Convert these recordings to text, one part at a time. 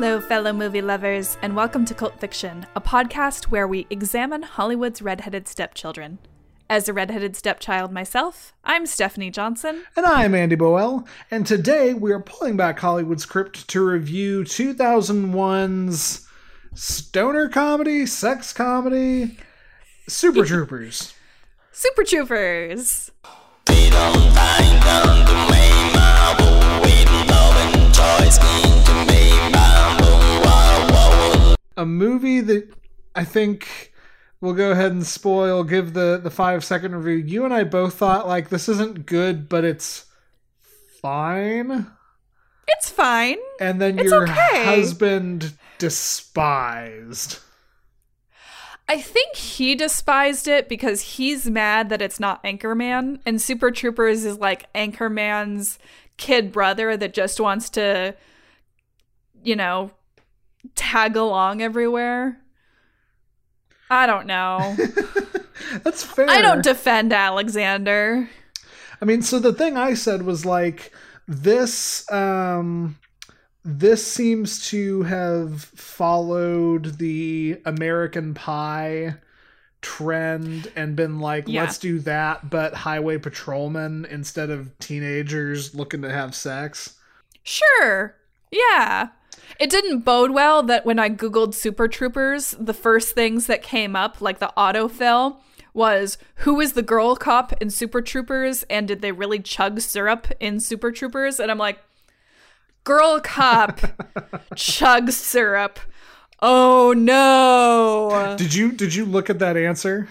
Hello, fellow movie lovers, and welcome to Cult Fiction, a podcast where we examine Hollywood's redheaded stepchildren. As a redheaded stepchild myself, I'm Stephanie Johnson. And I'm Andy Boel, and today we are pulling back Hollywood's script to review 2001's stoner comedy, sex comedy, Super Troopers. Super Troopers! A movie that I think we'll go ahead and spoil, give the, the five second review. You and I both thought, like, this isn't good, but it's fine. It's fine. And then It's your okay. husband despised. I think he despised it because he's mad that it's not Anchorman, and Super Troopers is like Anchorman's kid brother that just wants to, you know, tag along everywhere. I don't know. That's fair. I don't defend Alexander. I mean, so the thing I said was like this um this seems to have followed the American Pie trend and been like Yeah. let's do that but highway patrolmen instead of teenagers looking to have sex. Sure. Yeah. It didn't bode well that when I Googled Super Troopers, the first things that came up, like the autofill, was who is the girl cop in Super Troopers and did they really chug syrup in Super Troopers? And I'm like, girl cop chug syrup. Oh no. Did you did you look at that answer?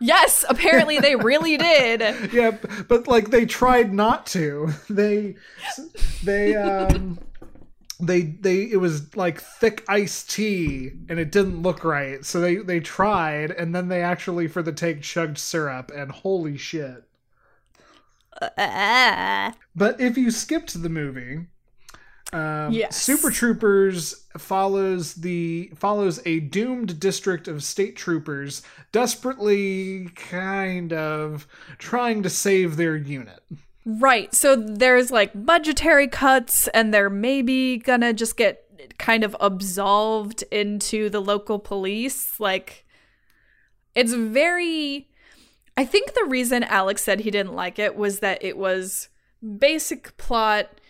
Yes, apparently they really did. yeah, but like they tried not to. They they um they they it was like thick iced tea and it didn't look right. So they they tried and then they actually for the take chugged syrup and holy shit. Ah. But if you skipped the movie, um, Yes. Super Troopers follows the follows a doomed district of state troopers desperately kind of trying to save their unit. Right. So there's like budgetary cuts, and they're maybe gonna just get kind of absolved into the local police. Like, it's very. I think the reason Alex said he didn't like it was that it was basic plot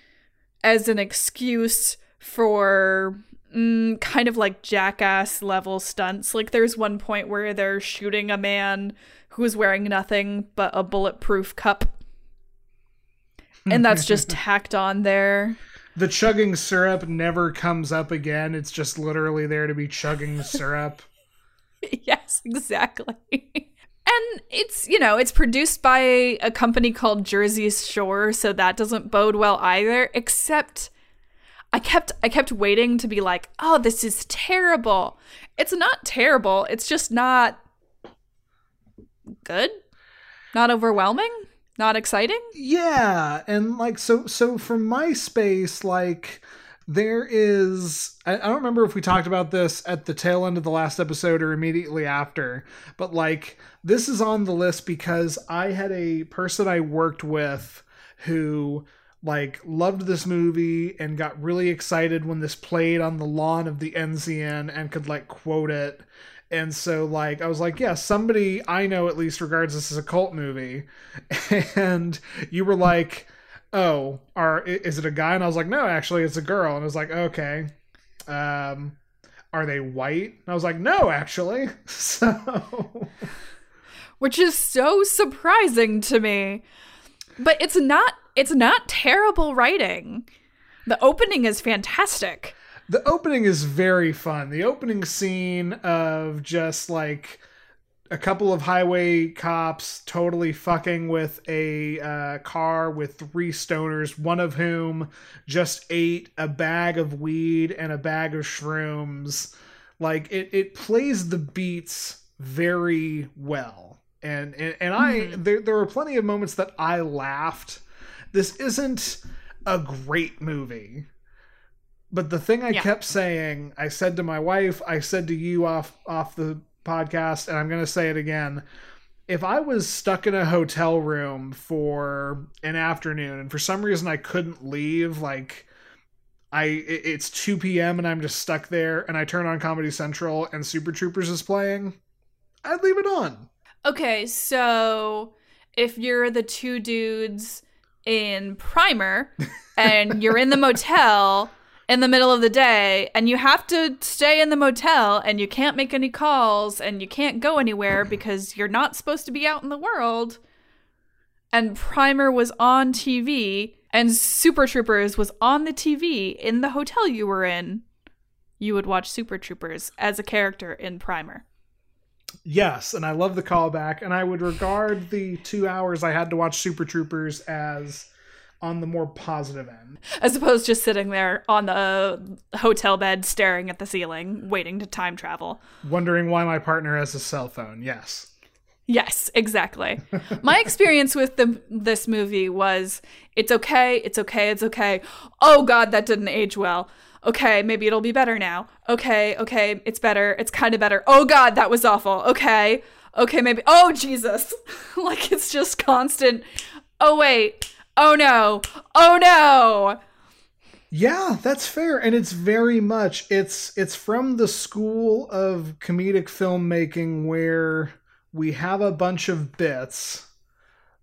as an excuse for mm, kind of like jackass level stunts. Like, there's one point where they're shooting a man who's wearing nothing but a bulletproof cup and that's just tacked on there. The chugging syrup never comes up again. It's just literally there to be chugging syrup. yes, exactly. And it's, you know, it's produced by a company called Jersey Shore, so that doesn't bode well either, except I kept I kept waiting to be like, "Oh, this is terrible." It's not terrible. It's just not good. Not overwhelming, not exciting. Yeah, and like so so from MySpace, like there is I, I don't remember if we talked about this at the tail end of the last episode or immediately after, but like this is on the list because I had a person I worked with who like loved this movie and got really excited when this played on the lawn of the NCN and could like quote it. And so like I was like, yeah, somebody I know at least regards this as a cult movie. And you were like, "Oh, are is it a guy?" And I was like, "No, actually it's a girl." And I was like, "Okay." Um are they white? And I was like, "No, actually." So which is so surprising to me. But it's not it's not terrible writing. The opening is fantastic. The opening is very fun. The opening scene of just like a couple of highway cops totally fucking with a uh, car with three stoners, one of whom just ate a bag of weed and a bag of shrooms. Like it, it plays the beats very well, and and, and I there there were plenty of moments that I laughed. This isn't a great movie. But the thing I Yeah. kept saying, I said to my wife, I said to you off off the podcast, and I'm going to say it again. If I was stuck in a hotel room for an afternoon and for some reason I couldn't leave, like I it's 2 p.m. and I'm just stuck there and I turn on Comedy Central and Super Troopers is playing, I'd leave it on. Okay, so if you're the two dudes in Primer and you're in the motel in the middle of the day and you have to stay in the motel and you can't make any calls and you can't go anywhere because you're not supposed to be out in the world and Primer was on TV and Super Troopers was on the TV in the hotel you were in, you would watch Super Troopers as a character in Primer. Yes, and I love the callback, and I would regard the two hours I had to watch Super Troopers as on the more positive end. as opposed to just sitting there on the hotel bed staring at the ceiling waiting to time travel. Wondering why my partner has a cell phone. Yes. yes exactly. My experience with the this movie was it's okay it's okay it's okay. Oh god that didn't age well. Okay maybe it'll be better now. Okay okay it's better it's kind of better. Oh god that was awful. Okay okay maybe oh jesus. Like it's just constant. Oh wait oh no oh no Yeah, that's fair, and it's very much it's it's from the school of comedic filmmaking where we have a bunch of bits.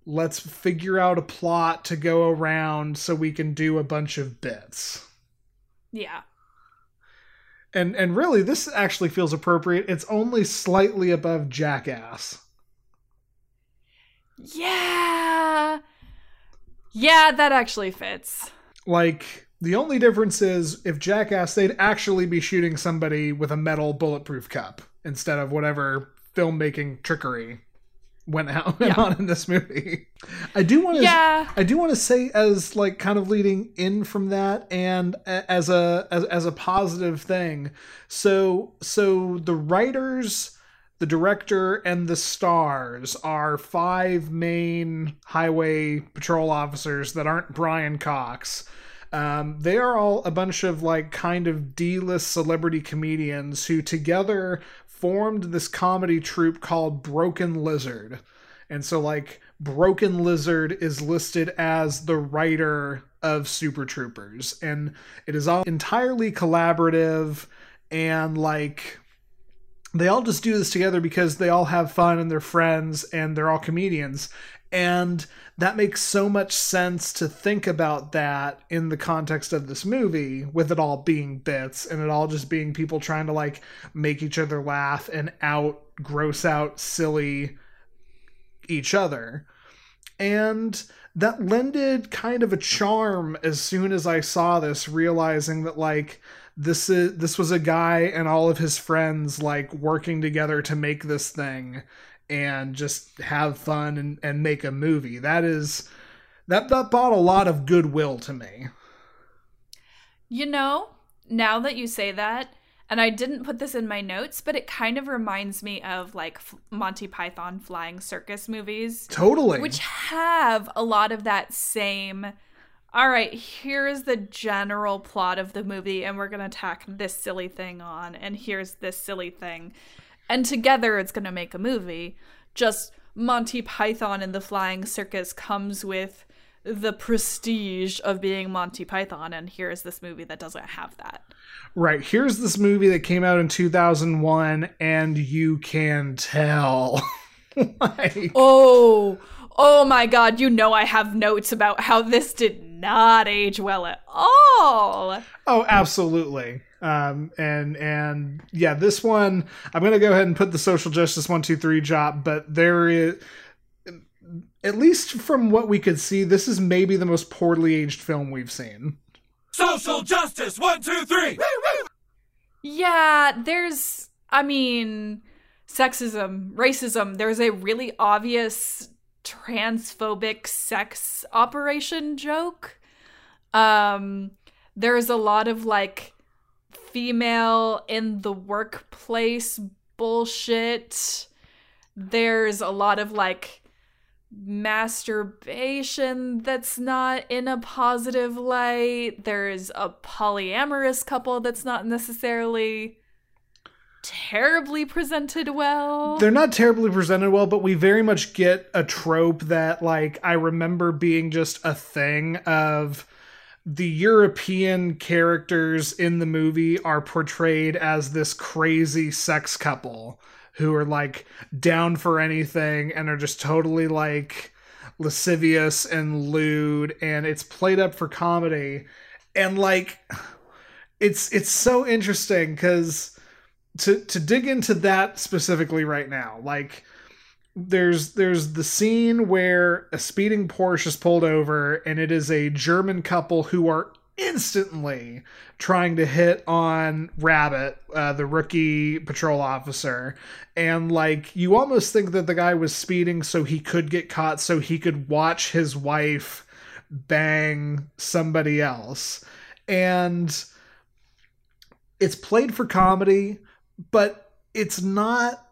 Let's figure out a plot to go around so we can do a bunch of bits. yeah And and really this actually feels appropriate. It's only slightly above Jackass. Yeah. Yeah, that actually fits. Like the only difference is if Jackass they'd actually be shooting somebody with a metal bulletproof cup instead of whatever filmmaking trickery went out Yeah. on in this movie. I do want to Yeah. I do want to say as like kind of leading in from that and as a as, as a positive thing. So so the writers, the director and the stars are five main highway patrol officers that aren't Brian Cox. Um, they are all a bunch of like kind of D-list celebrity comedians who together formed this comedy troupe called Broken Lizard. And so like Broken Lizard is listed as the writer of Super Troopers and it is all entirely collaborative and like they all just do this together because they all have fun and they're friends and they're all comedians. And that makes so much sense to think about that in the context of this movie with it all being bits and it all just being people trying to like make each other laugh and out gross out silly each other. And that lended kind of a charm as soon as i saw this realizing that like this is this was a guy and all of his friends like working together to make this thing and just have fun and, and make a movie. That is that that brought a lot of goodwill to me. You know, now that you say that, and I didn't put this in my notes, but it kind of reminds me of like F- Monty Python flying circus movies, totally. Which have a lot of that same. All right, here's the general plot of the movie, and we're going to tack this silly thing on, and here's this silly thing. And together it's going to make a movie. Just Monty Python and the Flying Circus comes with the prestige of being Monty Python, and here's this movie that doesn't have that. right here's this movie that came out in 2001 and you can tell like Oh, oh my god, you know I have notes about how this did not age well at all. Oh, absolutely. Um, and and yeah, this one I'm gonna go ahead and put the social justice one two three job, but there is at least from what we could see, this is maybe the most poorly aged film we've seen. Social justice, one, two, three. Yeah, there's, I mean, sexism, racism. There's a really obvious transphobic sex operation joke. Um, there's a lot of like female in the workplace bullshit. There's a lot of like masturbation that's not in a positive light. There's a polyamorous couple that's not necessarily terribly presented well. They're not terribly presented well, but we very much get a trope that like I remember being just a thing of the European characters in the movie are portrayed as this crazy sex couple who are like down for anything and are just totally like lascivious and lewd and it's played up for comedy and like it's it's so interesting cuz to to dig into that specifically right now like there's there's the scene where a speeding Porsche is pulled over and it is a German couple who are instantly trying to hit on Rabbit, uh, the rookie patrol officer, and like you almost think that the guy was speeding so he could get caught, so he could watch his wife bang somebody else, and it's played for comedy, but it's not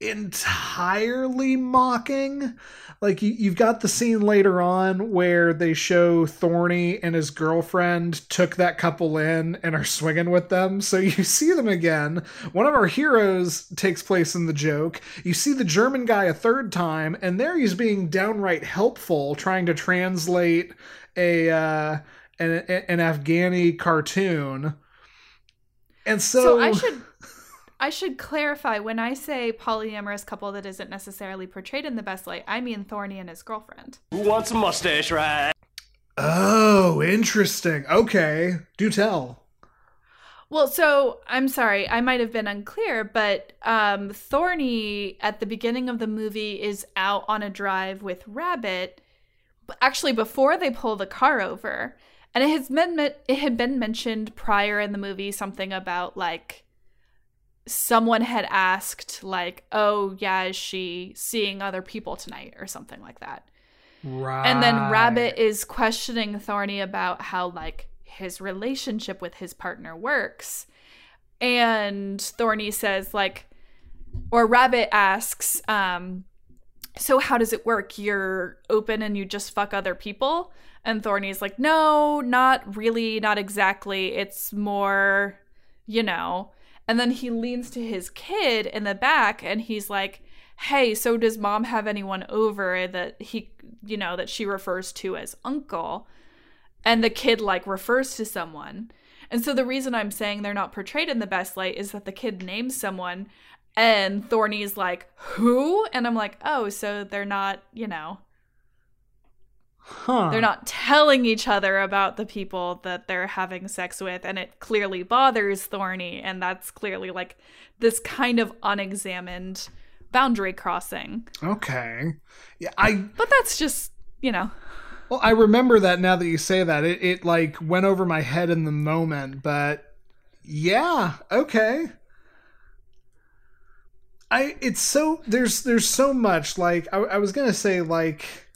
entirely mocking. Like you, you've got the scene later on where they show Thorny and his girlfriend took that couple in and are swinging with them. So you see them again. One of our heroes takes place in the joke. You see the German guy a third time, and there he's being downright helpful, trying to translate a uh, an, an Afghani cartoon. And so, So I should I should clarify when I say polyamorous couple that isn't necessarily portrayed in the best light, I mean Thorny and his girlfriend. Who wants a mustache right? Oh, interesting. Okay, do tell. Well, so I'm sorry, I might have been unclear, but um, Thorny at the beginning of the movie is out on a drive with Rabbit, actually before they pull the car over, and it has been it had been mentioned prior in the movie something about like someone had asked like, "Oh yeah, is she seeing other people tonight?" or something like that. Right. And then Rabbit is questioning Thorny about how like his relationship with his partner works. And Thorny says like or Rabbit asks um so how does it work? You're open and you just fuck other people? And Thorny's like, "No, not really, not exactly. It's more, you know." And then he leans to his kid in the back and he's like, hey, so does mom have anyone over that he, you know, that she refers to as uncle? And the kid like refers to someone. And so the reason I'm saying they're not portrayed in the best light is that the kid names someone and Thorny's like, who? And I'm like, oh, so they're not, you know, huh. they're not telling each other about the people that they're having sex with. And it clearly bothers Thorny. And that's clearly like this kind of unexamined boundary crossing. Okay. Yeah, I But that's just, you know, well, I remember that now that you say that. It it like went over my head in the moment, but yeah, okay. I it's so there's there's so much like I, I was gonna say like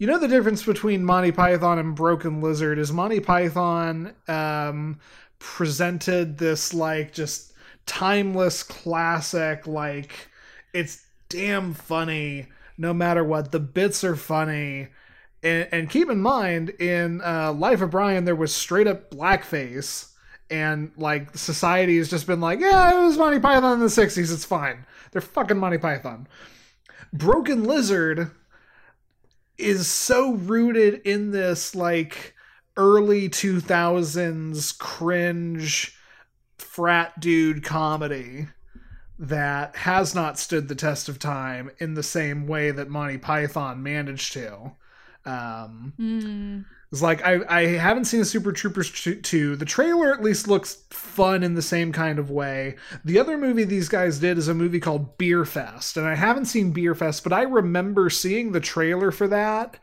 you know the difference between Monty Python and Broken Lizard is Monty Python um presented this like just timeless classic like it's damn funny no matter what. The bits are funny. And, and keep in mind in uh, life of brian there was straight up blackface. And like society has just been like yeah it was monty python in the 60s it's fine. They're fucking monty python. Broken lizard is so rooted in this like early 2000s cringe frat dude comedy that has not stood the test of time in the same way that Monty Python managed to. Um, mm, it's like I, I haven't seen Super Troopers 2. The trailer at least looks fun in the same kind of way. The other movie these guys did is a movie called Beer Fest, and I haven't seen Beer Fest, but I remember seeing the trailer for that.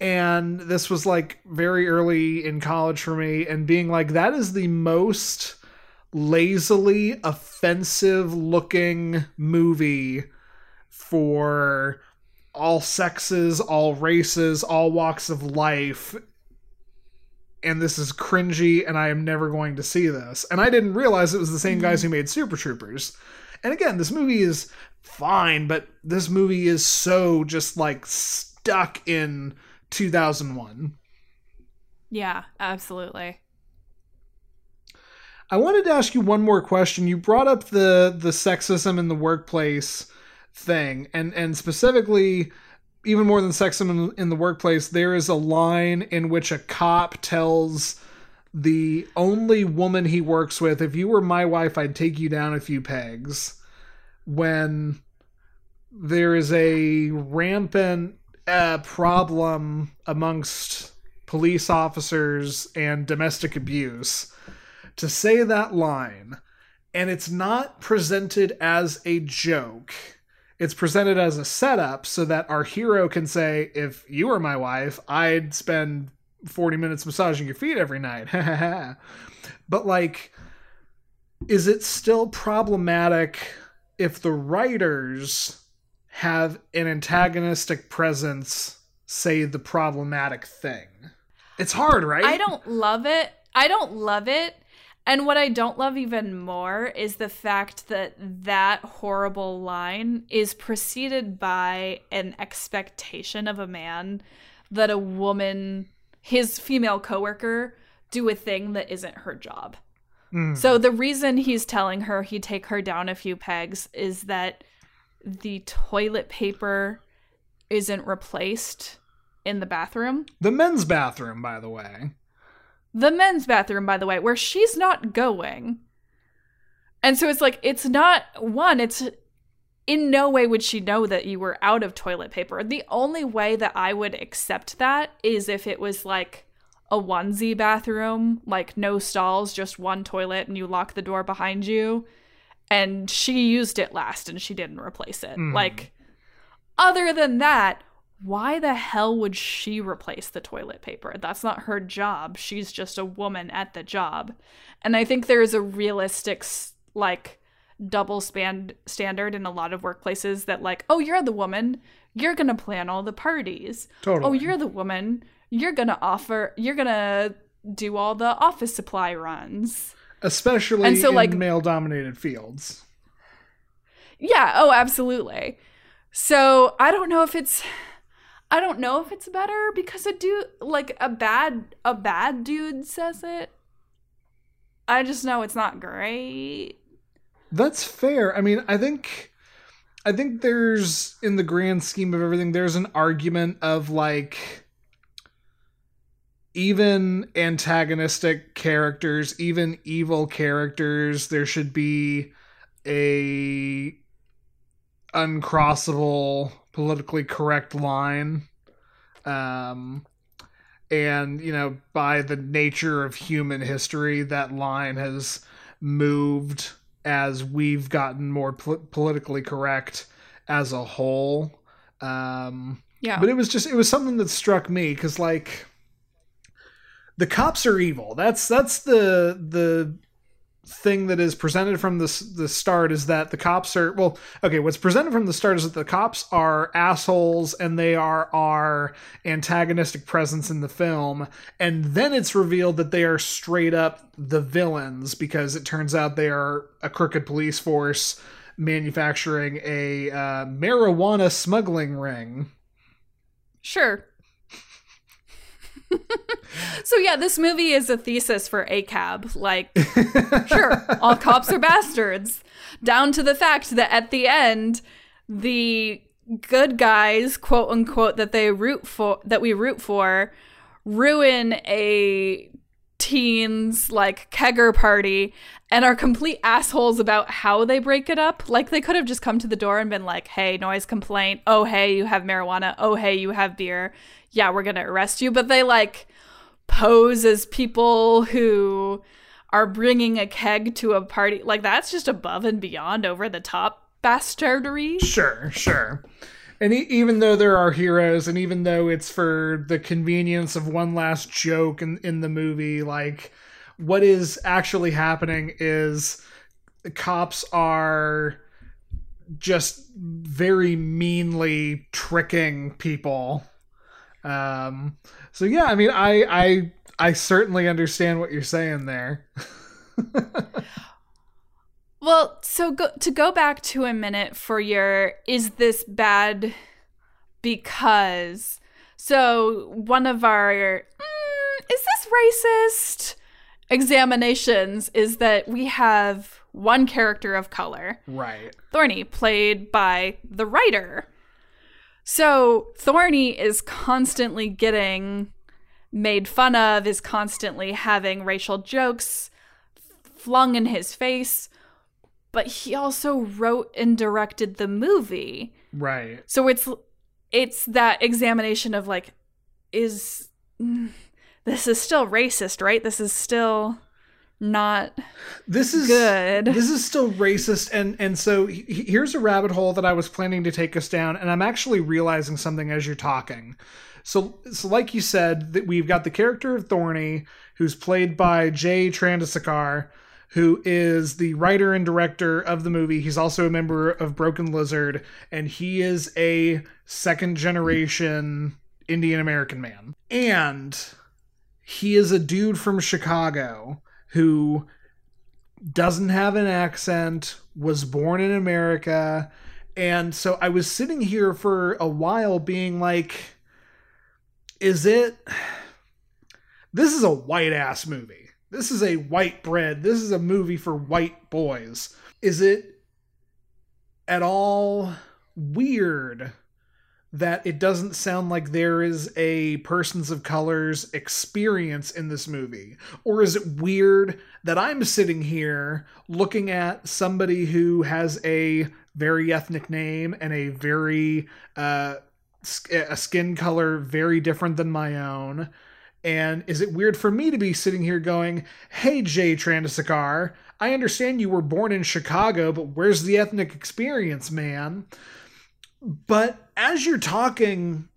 And this was like very early in college for me, and being like, that is the most lazily offensive looking movie for all sexes, all races, all walks of life. And this is cringy, and I am never going to see this. And I didn't realize it was the same guys who made Super Troopers. And again, this movie is fine, but this movie is so just like stuck in 2001. yeah, absolutely. I wanted to ask you one more question. You brought up the the sexism in the workplace thing, and and specifically even more than sexism in, in the workplace, there is a line in which a cop tells the only woman he works with, if you were my wife, I'd take you down a few pegs. When there is a rampant uh, problem amongst police officers and domestic abuse, to say that line, and it's not presented as a joke it's presented as a setup so that our hero can say, if you were my wife, I'd spend 40 minutes massaging your feet every night. but, like, is it still problematic if the writers have an antagonistic presence say the problematic thing? It's hard, right? I don't love it. I don't love it and what I don't love even more is the fact that that horrible line is preceded by an expectation of a man that a woman, his female coworker, do a thing that isn't her job. Mm. So the reason he's telling her he'd take her down a few pegs is that the toilet paper isn't replaced in the bathroom. The men's bathroom, by the way the men's bathroom, by the way, where she's not going. And so it's like, it's not one, it's in no way would she know that you were out of toilet paper. The only way that I would accept that is if it was like a onesie bathroom, like no stalls, just one toilet, and you lock the door behind you. And she used it last and she didn't replace it. Mm. Like, other than that, why the hell would she replace the toilet paper? That's not her job. She's just a woman at the job. And I think there is a realistic, like, double span standard in a lot of workplaces that, like, oh, you're the woman, you're gonna plan all the parties. Oh, totally. Oh, you're the woman, you're gonna offer, you're gonna do all the office supply runs. Especially and so, in like, male dominated fields. Yeah, oh, absolutely. So I don't know if it's I don't know if it's better because a dude like a bad a bad dude says it. I just know it's not great. That's fair. I mean, I think I think there's in the grand scheme of everything there's an argument of like even antagonistic characters, even evil characters, there should be a uncrossable politically correct line. Um, and, you know, by the nature of human history, that line has moved as we've gotten more pol- politically correct as a whole. Um, yeah. But it was just, it was something that struck me because, like, the cops are evil. That's that's the the thing that is presented from the the start is that the cops are well okay what's presented from the start is that the cops are assholes and they are our antagonistic presence in the film. And then it's revealed that they are straight up the villains because it turns out they are a crooked police force manufacturing a uh, marijuana smuggling ring. Sure so yeah, this movie is a thesis for ACAB. Like, sure, all cops are bastards. Down to the fact that at the end, the good guys, quote unquote, that they root for, that we root for, ruin a teens like kegger party and are complete assholes about how they break it up. Like they could have just come to the door and been like, "Hey, noise complaint. Oh, hey, you have marijuana. Oh, hey, you have beer yeah, we're going to arrest you. But they like pose as people who are bringing a keg to a party. Like that's just above and beyond over the top bastardery. Sure, sure. And e- even though there are heroes, and even though it's for the convenience of one last joke in, in the movie, like what is actually happening is cops are just very meanly tricking people um, so yeah, I mean, I I I certainly understand what you're saying there. well, so go, to go back to a minute for your is this bad because so one of our mm, is this racist examinations is that we have one character of color. Right. Thorny played by the writer So Thorny is constantly getting made fun of, is constantly having racial jokes flung in his face, but he also wrote and directed the movie. Right. So it's it's that examination of like is mm, this is still racist, right? This is still not This is Good. This is still racist, and and so he- he- here's a rabbit hole that I was planning to take us down, and I'm actually realizing something as you're talking. So, so like you said, that we've got the character of Thorny, who's played by Jay Chandrasekhar, who is the writer and director of the movie. He's also a member of Broken Lizard, and he is a second generation Indian American man. And he is a dude from Chicago who doesn't have an accent, was born in America. And so I was sitting here for a while being like, is it. This is a white ass movie. This is a white bread. This is a movie for white boys. Is it at all weird that it doesn't sound like there is a persons of colors experience in this movie? Or is it weird that I'm sitting here looking at somebody who has a very ethnic name and a very uh a skin color very different than my own and is it weird for me to be sitting here going hey jay Chandrasekhar i understand you were born in chicago but where's the ethnic experience man but as you're talking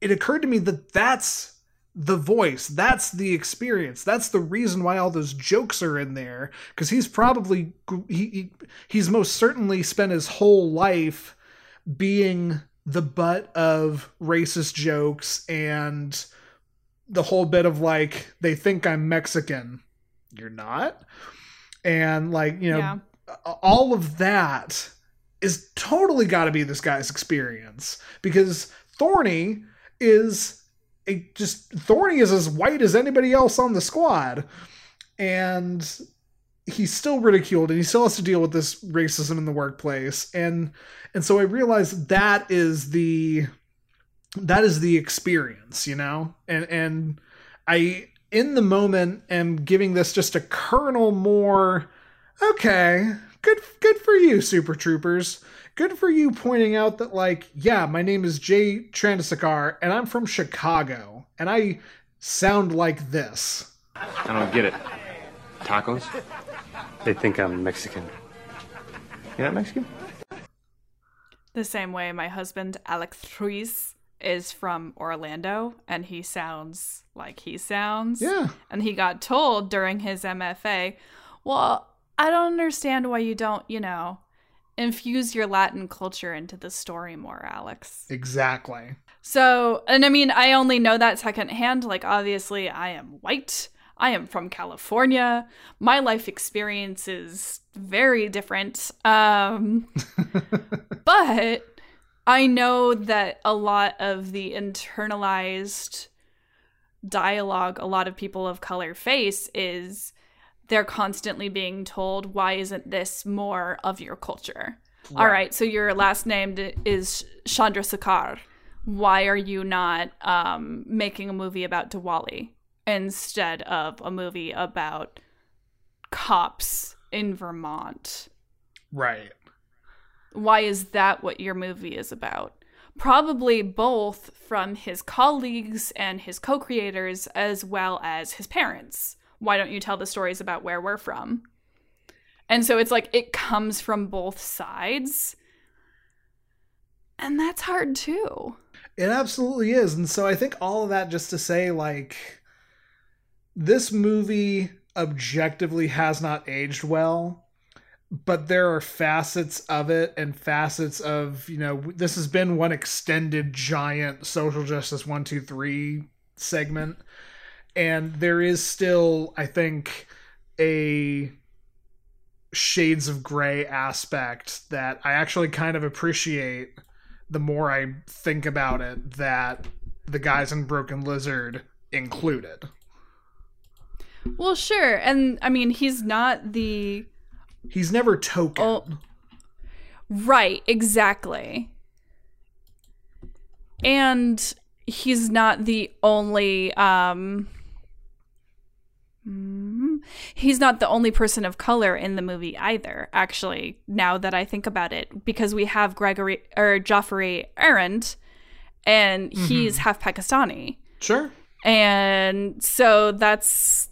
it occurred to me that that's the voice that's the experience that's the reason why all those jokes are in there because he's probably he, he he's most certainly spent his whole life being the butt of racist jokes and the whole bit of like they think i'm mexican you're not and like you know Yeah. all of that is totally got to be this guy's experience because Thorny is a just Thorny is as white as anybody else on the squad, and he's still ridiculed and he still has to deal with this racism in the workplace and and so I realized that is the that is the experience, you know, and and I in the moment am giving this just a kernel more okay good good for you super troopers good for you pointing out that like yeah my name is jay Chandrasekhar and i'm from chicago and i sound like this I don't get it. Tacos? They think I'm Mexican. You're not Mexican? the same way my husband Alex Ruiz is from Orlando and he sounds like he sounds. yeah And he got told during his MFA, "Well, I don't understand why you don't, you know, infuse your Latin culture into the story more, Alex." exactly So, and I mean, I only know that secondhand. Like, obviously, I am white. I am from California. My life experience is very different. Um, but I know that a lot of the internalized dialogue a lot of people of color face is they're constantly being told, why isn't this more of your culture? All right, so your last name is Chandrasekhar. Why are you not um, making a movie about Diwali instead of a movie about cops in Vermont? right Why is that what your movie is about? Probably both from his colleagues and his co creators, as well as his parents. Why don't you tell the stories about where we're from? And so it's like it comes from both sides. And that's hard too. It absolutely is. And so I think all of that just to say, like, this movie objectively has not aged well, but there are facets of it and facets of, you know, this has been one extended giant social justice one, two, three segment. And there is still, I think, a shades of gray aspect that I actually kind of appreciate the more I think about it that the guys in Broken Lizard included. Well, sure. And I mean, he's not the. He's never token. Oh. Right, exactly. and he's not the only um mm, he's not the only person of color in the movie either actually now that i think about it because we have gregory or Geoffrey Arend, and he's half pakistani. Sure. and so that's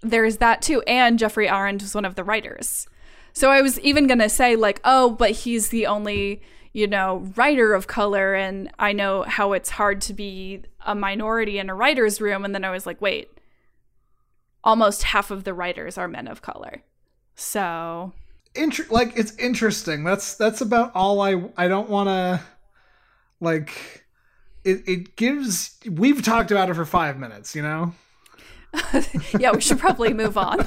there's that too and Geoffrey Arend was one of the writers. So i was even gonna say like oh but he's the only you know writer of color and i know how it's hard to be a minority in a writer's room and then i was like wait almost half of the writers are men of color so Inter- like it's interesting. That's that's about all I I don't want to like it it gives we've talked about it for 5 minutes, you know? yeah we should probably move on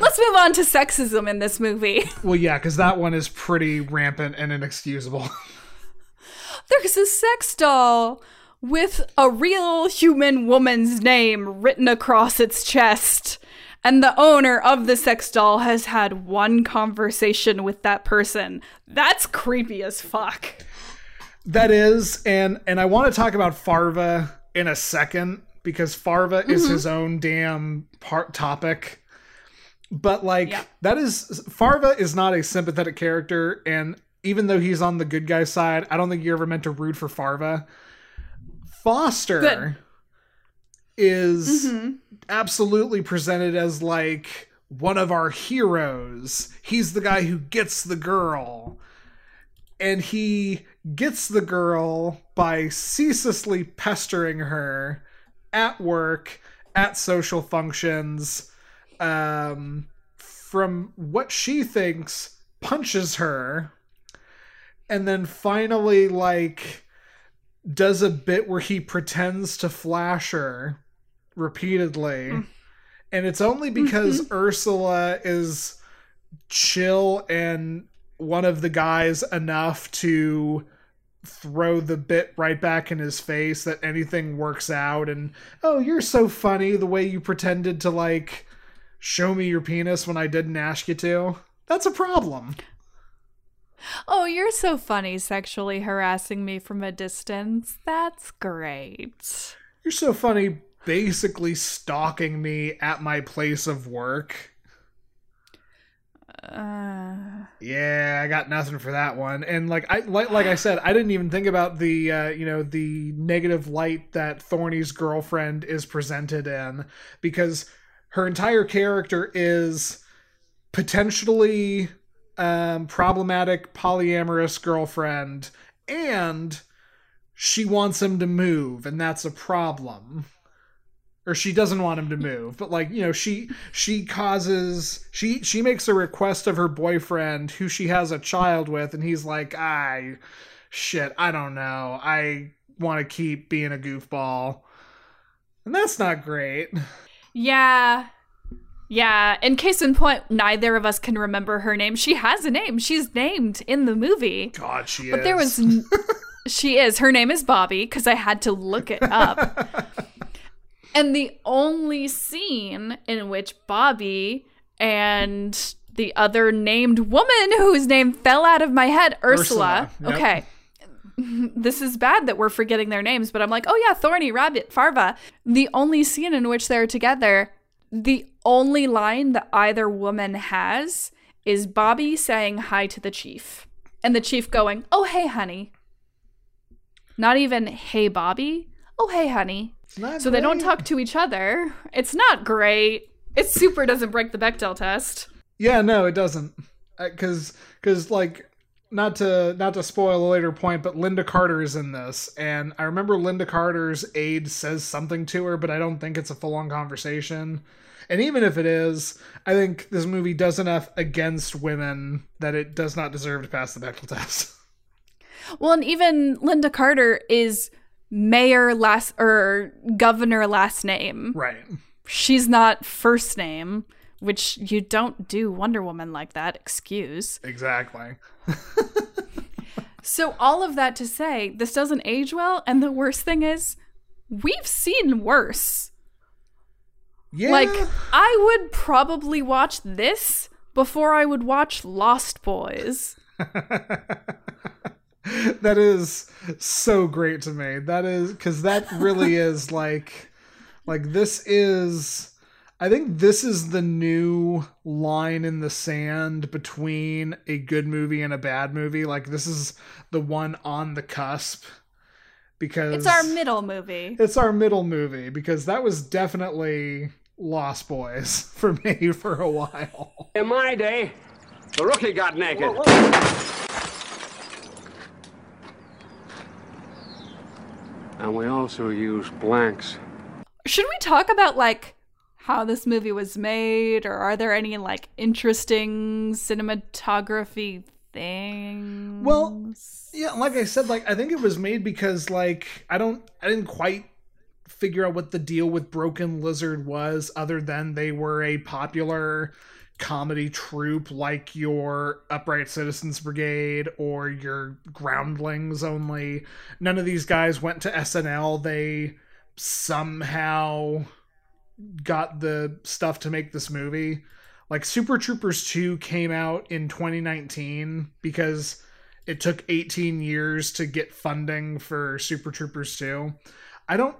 let's move on to sexism in this movie Well, yeah, cuz that one is pretty rampant and inexcusable. There's a sex doll with a real human woman's name written across its chest. And the owner of the sex doll has had one conversation with that person. That's creepy as fuck. That is, and and I want to talk about Farva in a second because Farva is mm-hmm. his own damn part topic. But like Yeah. that is Farva is not a sympathetic character, and even though he's on the good guy side, I don't think you're ever meant to root for Farva. Foster Good. is absolutely presented as like one of our heroes. He's the guy who gets the girl and he gets the girl by ceaselessly pestering her at work, at social functions, um, from what she thinks punches her, and then finally, like, does a bit where he pretends to flash her repeatedly. Mm. And it's only because mm-hmm. Ursula is chill and one of the guys enough to throw the bit right back in his face that anything works out. And oh you're so funny the way you pretended to like show me your penis when I didn't ask you to. That's a problem Oh, you're so funny sexually harassing me from a distance. That's great. you're so funny basically stalking me at my place of work Uh, Yeah, I got nothing for that one. And like I like like I said, I didn't even think about the uh, you know the negative light that Thorny's girlfriend is presented in because her entire character is potentially um, problematic polyamorous girlfriend and she wants him to move and that's a problem. Or she doesn't want him to move but like you know she she causes she she makes a request of her boyfriend who she has a child with and he's like i shit i don't know. I want to keep being a goofball. And that's not great. Yeah. Yeah. In case in point, neither of us can remember her name. She has a name. She's named in the movie. god she But is But there was. N- she is. Her name is Bobby because I had to look it up. and the only scene in which Bobby and the other named woman whose name fell out of my head, Ursula. Ursula, yep. Okay. This is bad that we're forgetting their names, but I'm like, oh yeah, Thorny, Rabbit, Farva. The only scene in which they're together, the only line that either woman has is Bobby saying hi to the chief. And the chief going, oh, hey, honey. Not even, hey, Bobby. Oh, hey, honey. So they don't talk to each other. It's not great. It super doesn't break the Bechdel test. Yeah, no, it doesn't. Because because like not to not to spoil a later point, but Lynda Carter is in this, and I remember Lynda Carter's aide says something to her, but I don't think it's a full on conversation. And even if it is, I think this movie does enough against women that it does not deserve to pass the Bechdel test. Well, and even Lynda Carter is mayor last or governor last name. right. She's not first name, which you don't do Wonder Woman like that. Excuse. Exactly. So all of that to say, this doesn't age well, and the worst thing is, we've seen worse. Yeah. Like, I would probably watch this before I would watch Lost Boys. that is so great to me. That is because that really is like, like this is. I think this is the new line in the sand between a good movie and a bad movie. Like this is the one on the cusp because It's our middle movie. it's our middle movie because that was definitely Lost Boys for me for a while. In my day, the rookie got naked. And we also use blanks. Should we talk about like how this movie was made or are there any like interesting cinematography things? Well, yeah, like I said, like I think it was made because like I don't I didn't quite figure out what the deal with Broken Lizard was other than they were a popular comedy troupe like your Upright Citizens Brigade or your Groundlings only. None of these guys went to SNL. They somehow got the stuff to make this movie. Like Super Troopers 2 came out in 2019 because it took 18 years to get funding for Super Troopers 2. I don't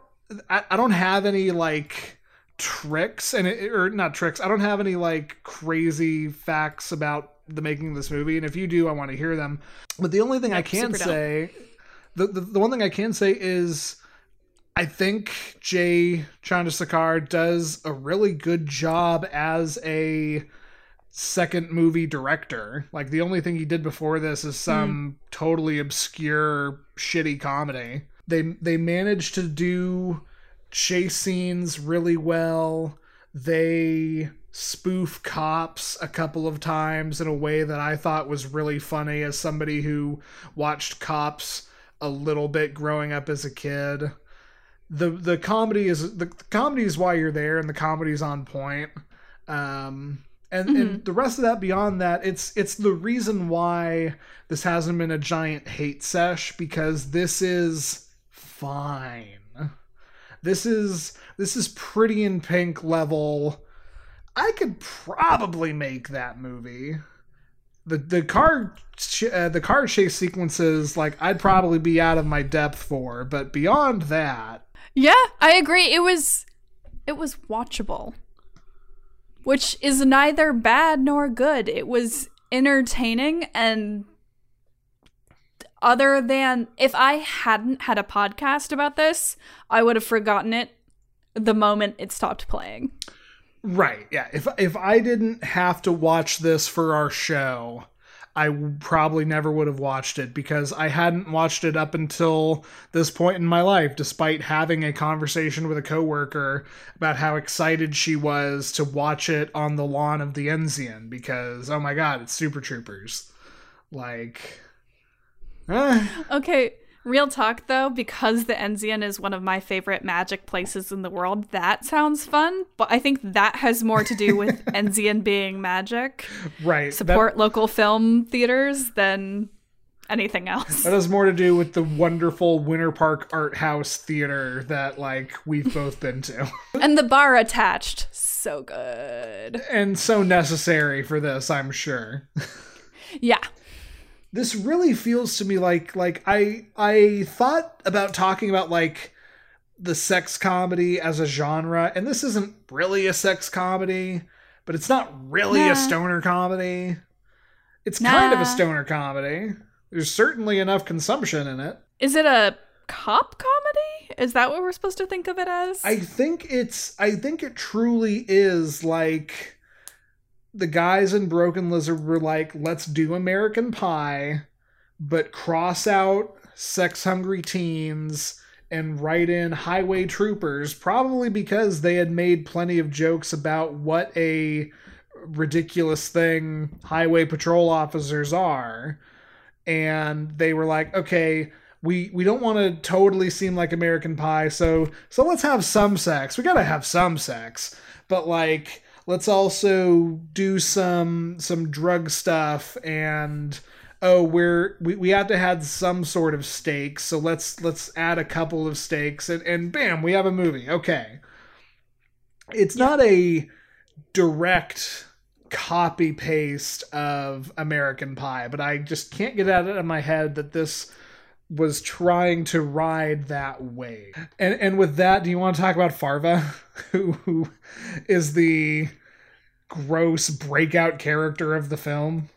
I, I don't have any like tricks and it, or not tricks. I don't have any like crazy facts about the making of this movie and if you do I want to hear them. But the only thing I can super dope. say the, the the one thing I can say is I think Jay Chandrasekhar does a really good job as a second movie director. Like the only thing he did before this is mm-hmm. some totally obscure shitty comedy. They they managed to do chase scenes really well. They spoof cops a couple of times in a way that I thought was really funny as somebody who watched cops a little bit growing up as a kid. The the comedy is the, the comedy is why you're there and the comedy's on point. Um and and the rest of that beyond that it's it's the reason why this hasn't been a giant hate sesh because this is fine this is this is pretty in pink level i could probably make that movie the the car uh, the car chase sequences like I'd probably be out of my depth for, but beyond that, Yeah, I agree. It was it was watchable. Which is neither bad nor good. It was entertaining and other than if I hadn't had a podcast about this, I would have forgotten it the moment it stopped playing. right? Yeah, if if I didn't have to watch this for our show, I probably never would have watched it because I hadn't watched it up until this point in my life, despite having a conversation with a coworker about how excited she was to watch it on the lawn of the Enzian because oh my god, it's Super Troopers. Like Okay, real talk though, because the Enzian is one of my favorite magic places in the world, that sounds fun, but I think that has more to do with Enzian being magic. right. that- Support local film theaters than anything else. That has more to do with the wonderful Winter Park Art House Theater that like we've both been to. and the bar attached, so good. and so necessary for this, I'm sure. Yeah. This really feels to me like like I I thought about talking about like the sex comedy as a genre, and this isn't really a sex comedy, but it's not really Nah. a stoner comedy. It's kind of a stoner comedy. There's certainly enough consumption in it. Is it a cop comedy? Is that what we're supposed to think of it as? I think it's I think it truly is like the guys in Broken Lizard were like, let's do American Pie, but cross out sex hungry teens and write in highway troopers, probably because they had made plenty of jokes about what a ridiculous thing highway patrol officers are. And they were like, okay, we we don't want to totally seem like American Pie, so so let's have some sex. We gotta have some sex, but like let's also do some some drug stuff and oh we're we, we have to have some sort of stakes so let's let's add a couple of stakes and and bam we have a movie. Okay. It's not a direct copy paste of american pie but i just can't get out of my head that this was trying to ride that wave. And and with that, do you want to talk about Farva, who, who is the gross breakout character of the film?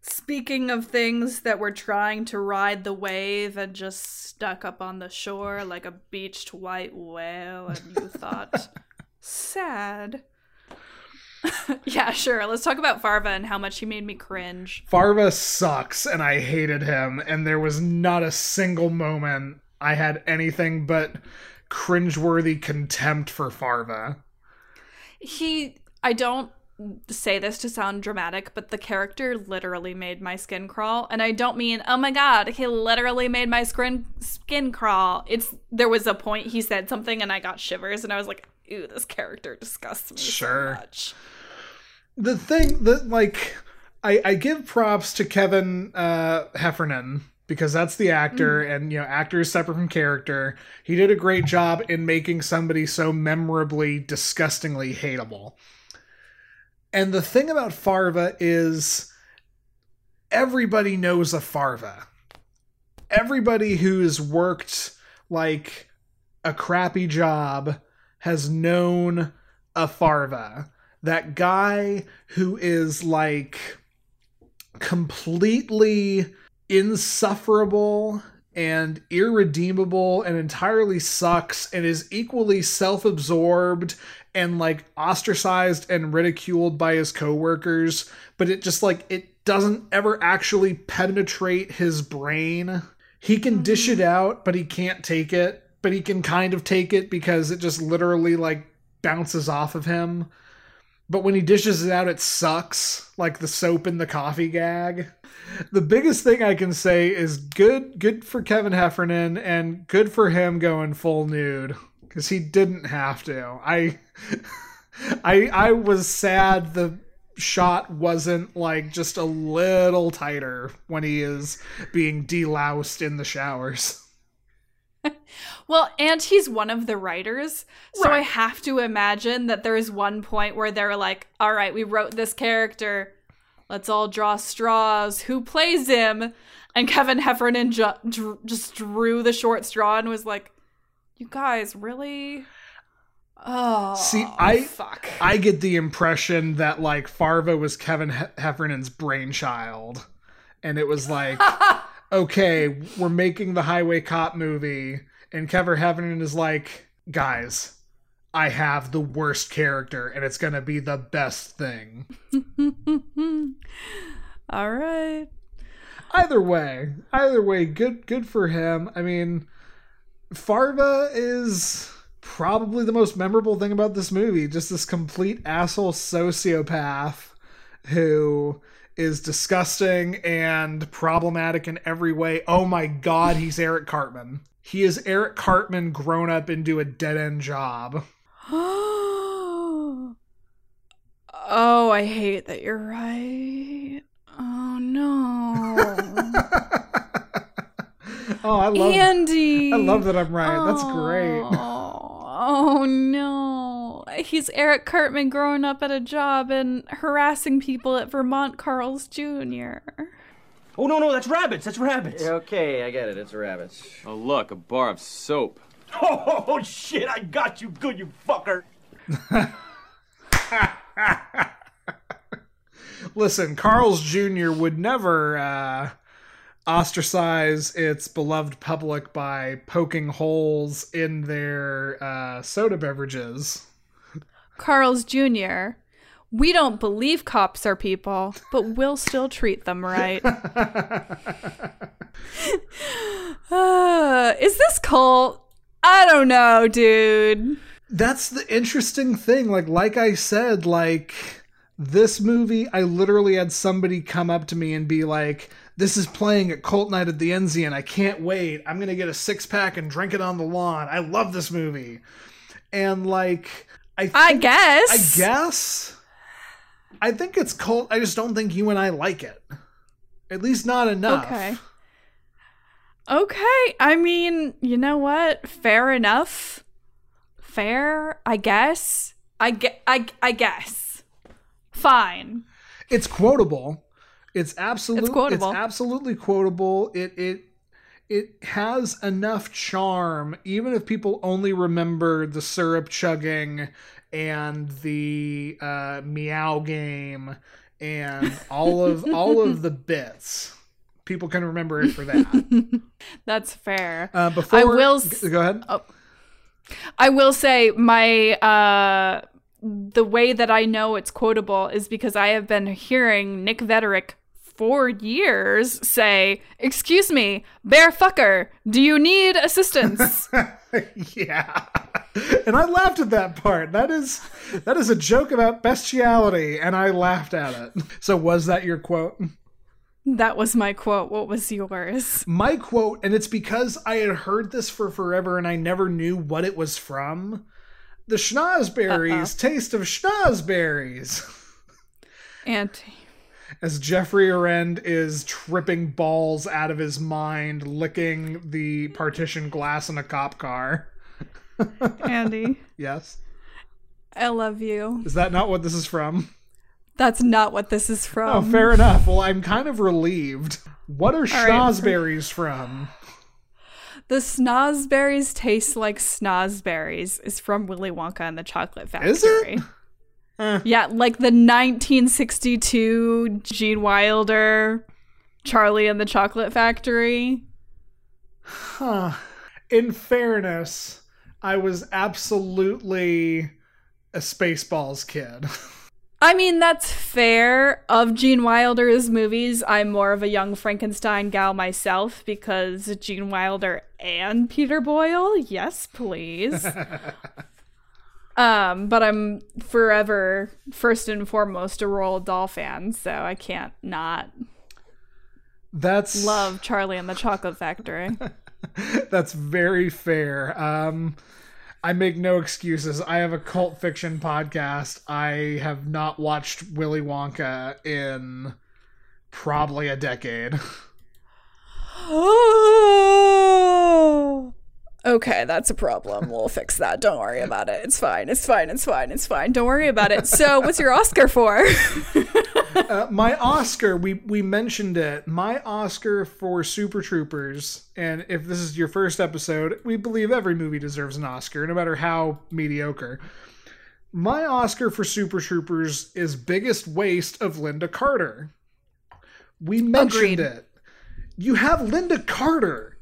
Speaking of things that were trying to ride the wave and just stuck up on the shore like a beached white whale, and you thought, sad. yeah, sure. Let's talk about Farva and how much he made me cringe. Farva sucks and I hated him and there was not a single moment I had anything but cringeworthy contempt for Farva. He, I don't say this to sound dramatic, but the character literally made my skin crawl. And I don't mean, oh my god, he literally made my skin skin crawl. It's there was a point he said something and I got shivers and I was like, "Ooh, this character disgusts me Sure. so much. The thing that like I, I give props to Kevin uh, Heffernan because that's the actor, mm-hmm. and you know, actor is separate from character. He did a great job in making somebody so memorably, disgustingly hateable. And the thing about Farva is everybody knows a Farva. Everybody who's worked like a crappy job has known a Farva. That guy who is like completely insufferable and irredeemable and entirely sucks and is equally self-absorbed and like ostracized and ridiculed by his coworkers but it just like it doesn't ever actually penetrate his brain. He can mm-hmm. dish it out but he can't take it but he can kind of take it because it just literally like bounces off of him but when he dishes it out, it sucks, like the soap in the coffee gag. The biggest thing I can say is good, good for Kevin Heffernan, and good for him going full nude because he didn't have to. I, I, I was sad the shot wasn't like just a little tighter when he is being deloused in the showers. Well, and he's one of the writers, so I have to imagine that there is one point where they're like, "All right, we wrote this character. Let's all draw straws. Who plays him?" And Kevin Heffernan ju- just drew the short straw and was like, "You guys really?" Oh, See, I- fuck. I get the impression that like Farva was Kevin he- Heffernan's brainchild, and it was like, okay, we're making the Highway Cop movie, and Kevin Heffernan is like, guys, I have the worst character, and it's gonna be the best thing. All right. Either way, either way, good good for him. I mean, Farva is probably the most memorable thing about this movie. Just this complete asshole sociopath who is disgusting and problematic in every way. Oh my god, he's Eric Cartman. He is Eric Cartman grown up into a dead end job. oh, I hate that you're right. Oh no. oh, I love Andy. I love that I'm right. That's great. Oh, oh no. He's Eric Cartman growing up at a job and harassing people at Vermont Carl's Jr. Oh, no, no, that's rabbits. That's rabbits. Okay, I get it. It's rabbits. Oh, look, a bar of soap. Oh, shit, I got you good, you fucker. Listen, Carl's Jr. would never uh, ostracize its beloved public by poking holes in their uh, soda beverages. Carl's Jr. We don't believe cops are people, but we'll still treat them right. Uh, is this cult? I don't know, dude. That's the interesting thing. Like, like I said, like this movie, I literally had somebody come up to me and be like, "This is playing at Cult Night at the Enzian. I can't wait. I'm gonna get a six pack and drink it on the lawn. I love this movie." And like, I, I guess. I guess. I think it's cult. I just don't think you and I like it. At least not enough. Okay. Okay. I mean, you know what? Fair enough. Fair, I guess. I get. I. I guess. Fine. It's quotable. It's absolutely It's quotable. It's absolutely quotable. It it it has enough charm, even if people only remember the syrup chugging and the uh, meow game and all of all of the bits. People can remember it for that. That's fair. Uh, before I will s- go ahead. I will say my uh the way that I know it's quotable is because I have been hearing Nick Vederick for years say, "Excuse me, bear fucker, do you need assistance?" yeah. And I laughed at that part. That is that is a joke about bestiality, and I laughed at it. So was that your quote? that was my quote. What was yours? My quote, and it's because I had heard this for forever and I never knew what it was from. The schnozberries taste of schnozberries. Auntie. As Geoffrey Arend is tripping balls out of his mind, licking the partition glass in a cop car. Andy, Yes. I love you. Is that not what this is from? That's not what this is from. Oh, fair enough. Well, I'm kind of relieved. What are right. from? The snozberries taste like snozberries is from Willy Wonka and the Chocolate Factory. Is it? Eh. Yeah, like the 1962 Gene Wilder Charlie and the Chocolate Factory. Huh. In fairness, I was absolutely a Spaceballs kid. I mean, that's fair. Of Gene Wilder's movies, I'm more of a young Frankenstein gal myself because Gene Wilder and Peter Boyle. Yes, please. um, but I'm forever, first and foremost, a Roald Dahl fan, so I can't not That's love Charlie and the Chocolate Factory. That's very fair. Um, I make no excuses. I have a cult fiction podcast. I have not watched Willy Wonka in probably a decade. okay, that's a problem. We'll fix that. Don't worry about it. It's fine. It's fine. It's fine. It's fine. Don't worry about it. So, what's your Oscar for? Uh, my Oscar, we we mentioned it. My Oscar for Super Troopers, and if this is your first episode, we believe every movie deserves an Oscar, no matter how mediocre. My Oscar for Super Troopers is Biggest Waste of Lynda Carter. We mentioned Agreed. it. You have Lynda Carter.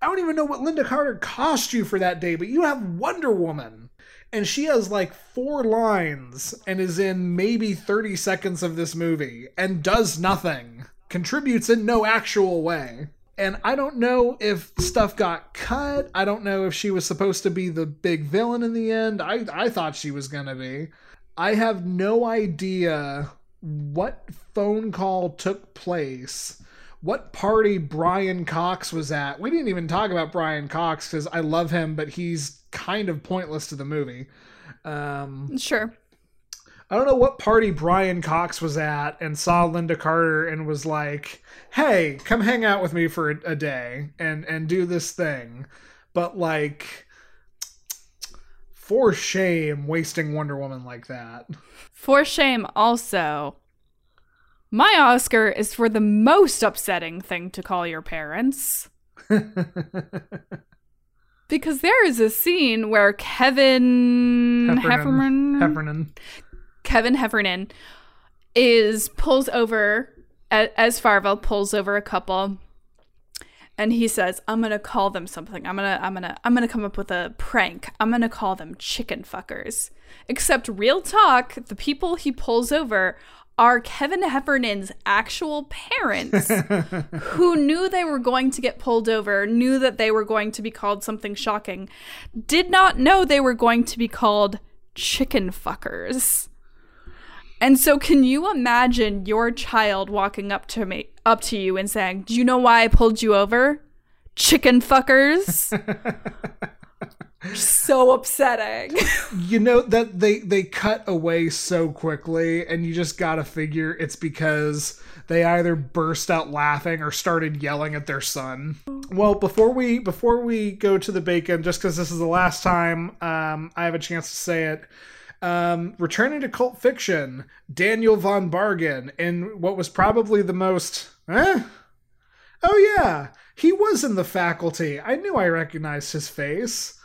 I don't even know what Lynda Carter cost you for that day, but you have Wonder Woman. And she has like four lines and is in maybe 30 seconds of this movie and does nothing, contributes in no actual way. And I don't know if stuff got cut. I don't know if she was supposed to be the big villain in the end. I, I thought she was going to be. I have no idea what phone call took place, what party Brian Cox was at. We didn't even talk about Brian Cox because I love him, but he's kind of pointless to the movie. Um, sure. I don't know what party Brian Cox was at and saw Lynda Carter and was like, "Hey, come hang out with me for a, a day and and do this thing." But like for shame wasting Wonder Woman like that. For shame, also, my Oscar is for the most upsetting thing to call your parents. because there is a scene where Kevin Heffernan, Heffernan. Kevin Heffernan is pulls over as Farva pulls over a couple and he says i'm gonna call them something. I'm gonna i'm gonna i'm gonna come up with a prank. I'm gonna call them chicken fuckers. Except real talk the people he pulls over are kevin heffernan's actual parents who knew they were going to get pulled over knew that they were going to be called something shocking did not know they were going to be called chicken fuckers and so can you imagine your child walking up to me up to you and saying, "Do you know why I pulled you over? Chicken fuckers." so upsetting. you know that they they cut away so quickly and you just gotta figure it's because they either burst out laughing or started yelling at their son well before we before we go to the bacon just because this is the last time um, i have a chance to say it um, returning to cult fiction daniel von bargen in what was probably the most eh, Oh yeah, he was in the faculty. I knew I recognized his face.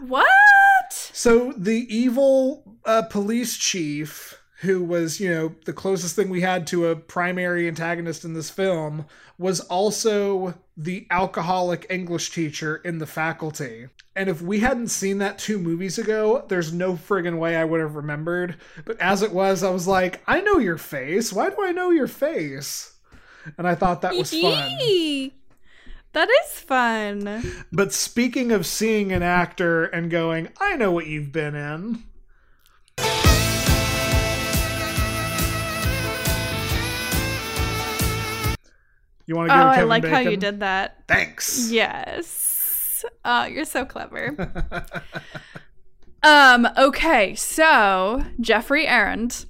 What? So the evil uh, police chief, who was, you know, the closest thing we had to a primary antagonist in this film, was also the alcoholic English teacher in the faculty. And if we hadn't seen that two movies ago, there's no friggin' way I would have remembered. But as it was, I was like, I know your face. Why do I know your face? And I thought that was fun. That is fun. But speaking of seeing an actor and going, I know what you've been in. You want to go? Oh? I like how you did that. Thanks. Yes. Oh, you're so clever. um, okay, so Geoffrey Arend,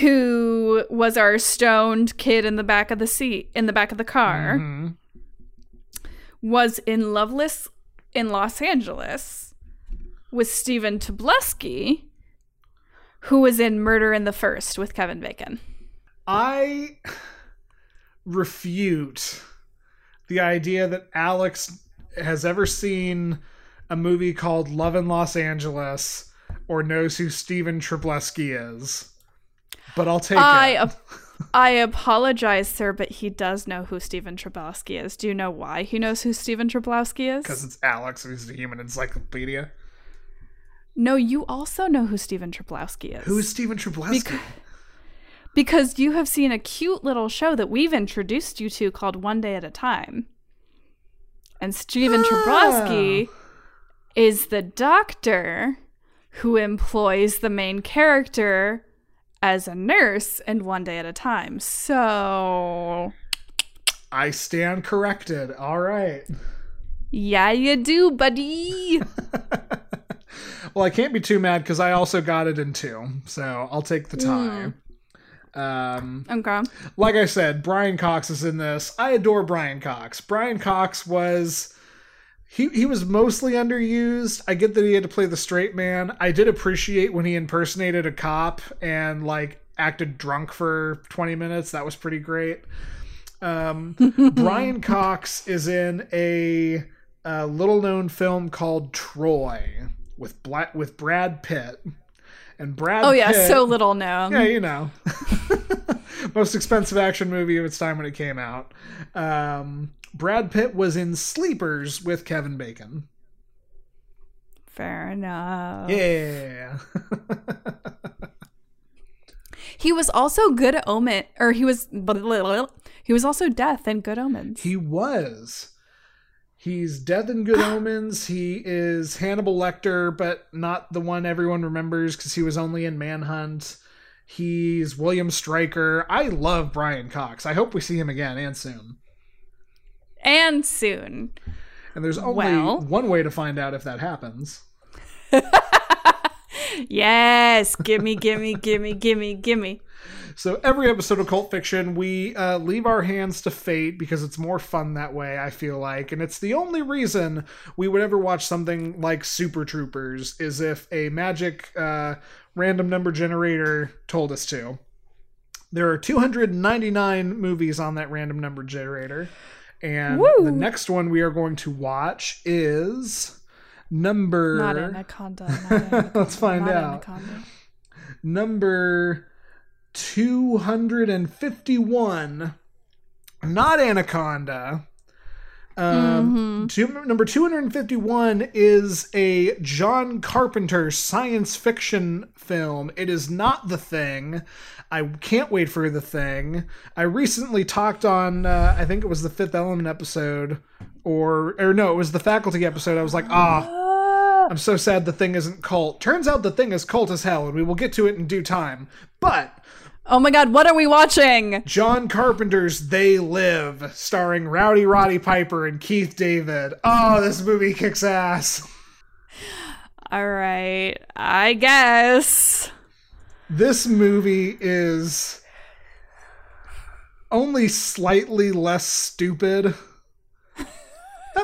who was our stoned kid in the back of the seat in the back of the car, Mm-hmm. was in Loveless in Los Angeles with Stephen Tobolowsky, who was in Murder in the First with Kevin Bacon. I refute the idea that Alex has ever seen a movie called Love in Los Angeles or knows who Stephen Trubleski is. But I'll take I it. I apologize, sir, but he does know who Stephen Trubowski is. Do you know why he knows who Stephen Trubowski is? Because it's Alex, who's the human encyclopedia. No, you also know who Stephen Trubowski is. Who is Stephen Trubleski? Beca- because you have seen a cute little show that we've introduced you to called One Day at a Time. And Stephen Ah. Trubowski is the doctor who employs the main character as a nurse and One Day at a Time. So, I stand corrected. All right. yeah, you do, buddy. Well, I can't be too mad because I also got it in two, so I'll take the tie. Um, okay. like I said, Brian Cox is in this. I adore Brian Cox. Brian Cox was he he was mostly underused. I get that he had to play the straight man. I did appreciate when he impersonated a cop and like acted drunk for 20 minutes. That was pretty great. Um, Brian Cox is in a, a little known film called Troy with Black with Brad Pitt. And Brad Oh, yeah, Pitt- so little known. yeah, you know. Most expensive action movie of its time when it came out. Um, Brad Pitt was in Sleepers with Kevin Bacon. Fair enough. Yeah. He was also Good Omen, or he was he was also Death and Good Omens. he was. He's Death and Good Omens. He is Hannibal Lecter, but not the one everyone remembers because he was only in Manhunt. He's William Stryker. I love Brian Cox. I hope we see him again and soon. And soon. And there's only Well- one way to find out if that happens. Yes, gimme, gimme, gimme, gimme, gimme. So every episode of Cult Fiction, we uh, leave our hands to fate because it's more fun that way. I feel like, and it's the only reason we would ever watch something like Super Troopers is if a magic uh, random number generator told us to. There are 299 movies on that random number generator, and Woo! the next one we are going to watch is number. Not Anaconda. Not Anaconda Let's find not out. Anaconda. number 251 not anaconda um two, number 251 is a john carpenter science fiction film. It is not the thing. I can't wait for the thing. I recently talked on uh, i think it was the fifth element episode or or no it was the faculty episode. I was like ah. I'm so sad the thing isn't cult. Turns out the thing is cult as hell, and we will get to it in due time. But Oh my god, what are we watching? John Carpenter's They Live, starring Rowdy Roddy Piper and Keith David. Oh, this movie kicks ass. All right, I guess. This movie is only slightly less stupid.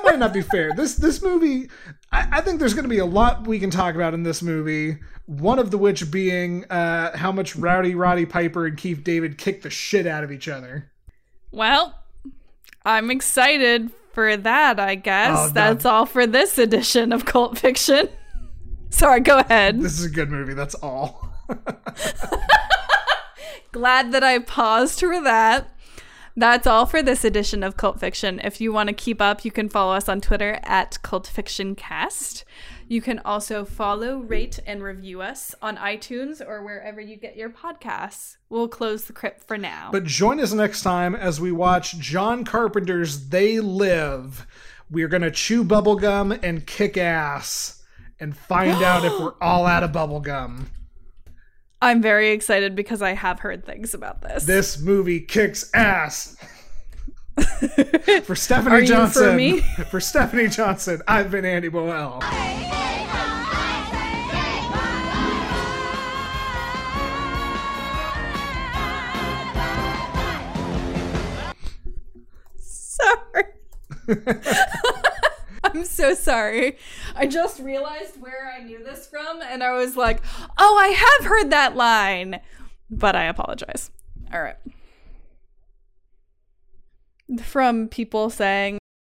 That might not be fair. This this movie, I, I think there's going to be a lot we can talk about in this movie. One of the which being uh, how much Rowdy Roddy Piper and Keith David kick the shit out of each other. Well, I'm excited for that, I guess. Oh. That's all for this edition of Cult Fiction. Sorry, go ahead. This is a good movie. That's all. Glad that I paused for that. That's all for this edition of Cult Fiction. If you want to keep up, you can follow us on Twitter at Cult Fiction Cast. You can also follow, rate, and review us on iTunes or wherever you get your podcasts. We'll close the crypt for now. But join us next time as we watch John Carpenter's They Live. We're going to chew bubblegum and kick ass and find out if we're all out of bubblegum. I'm very excited because I have heard things about this. This movie kicks ass. for Stephanie you for Johnson. me? for Stephanie Johnson, I've been Andy Boel. sorry. I'm so sorry. I just realized where I knew this from, and I was like, oh, I have heard that line. But I apologize. All right. From people saying,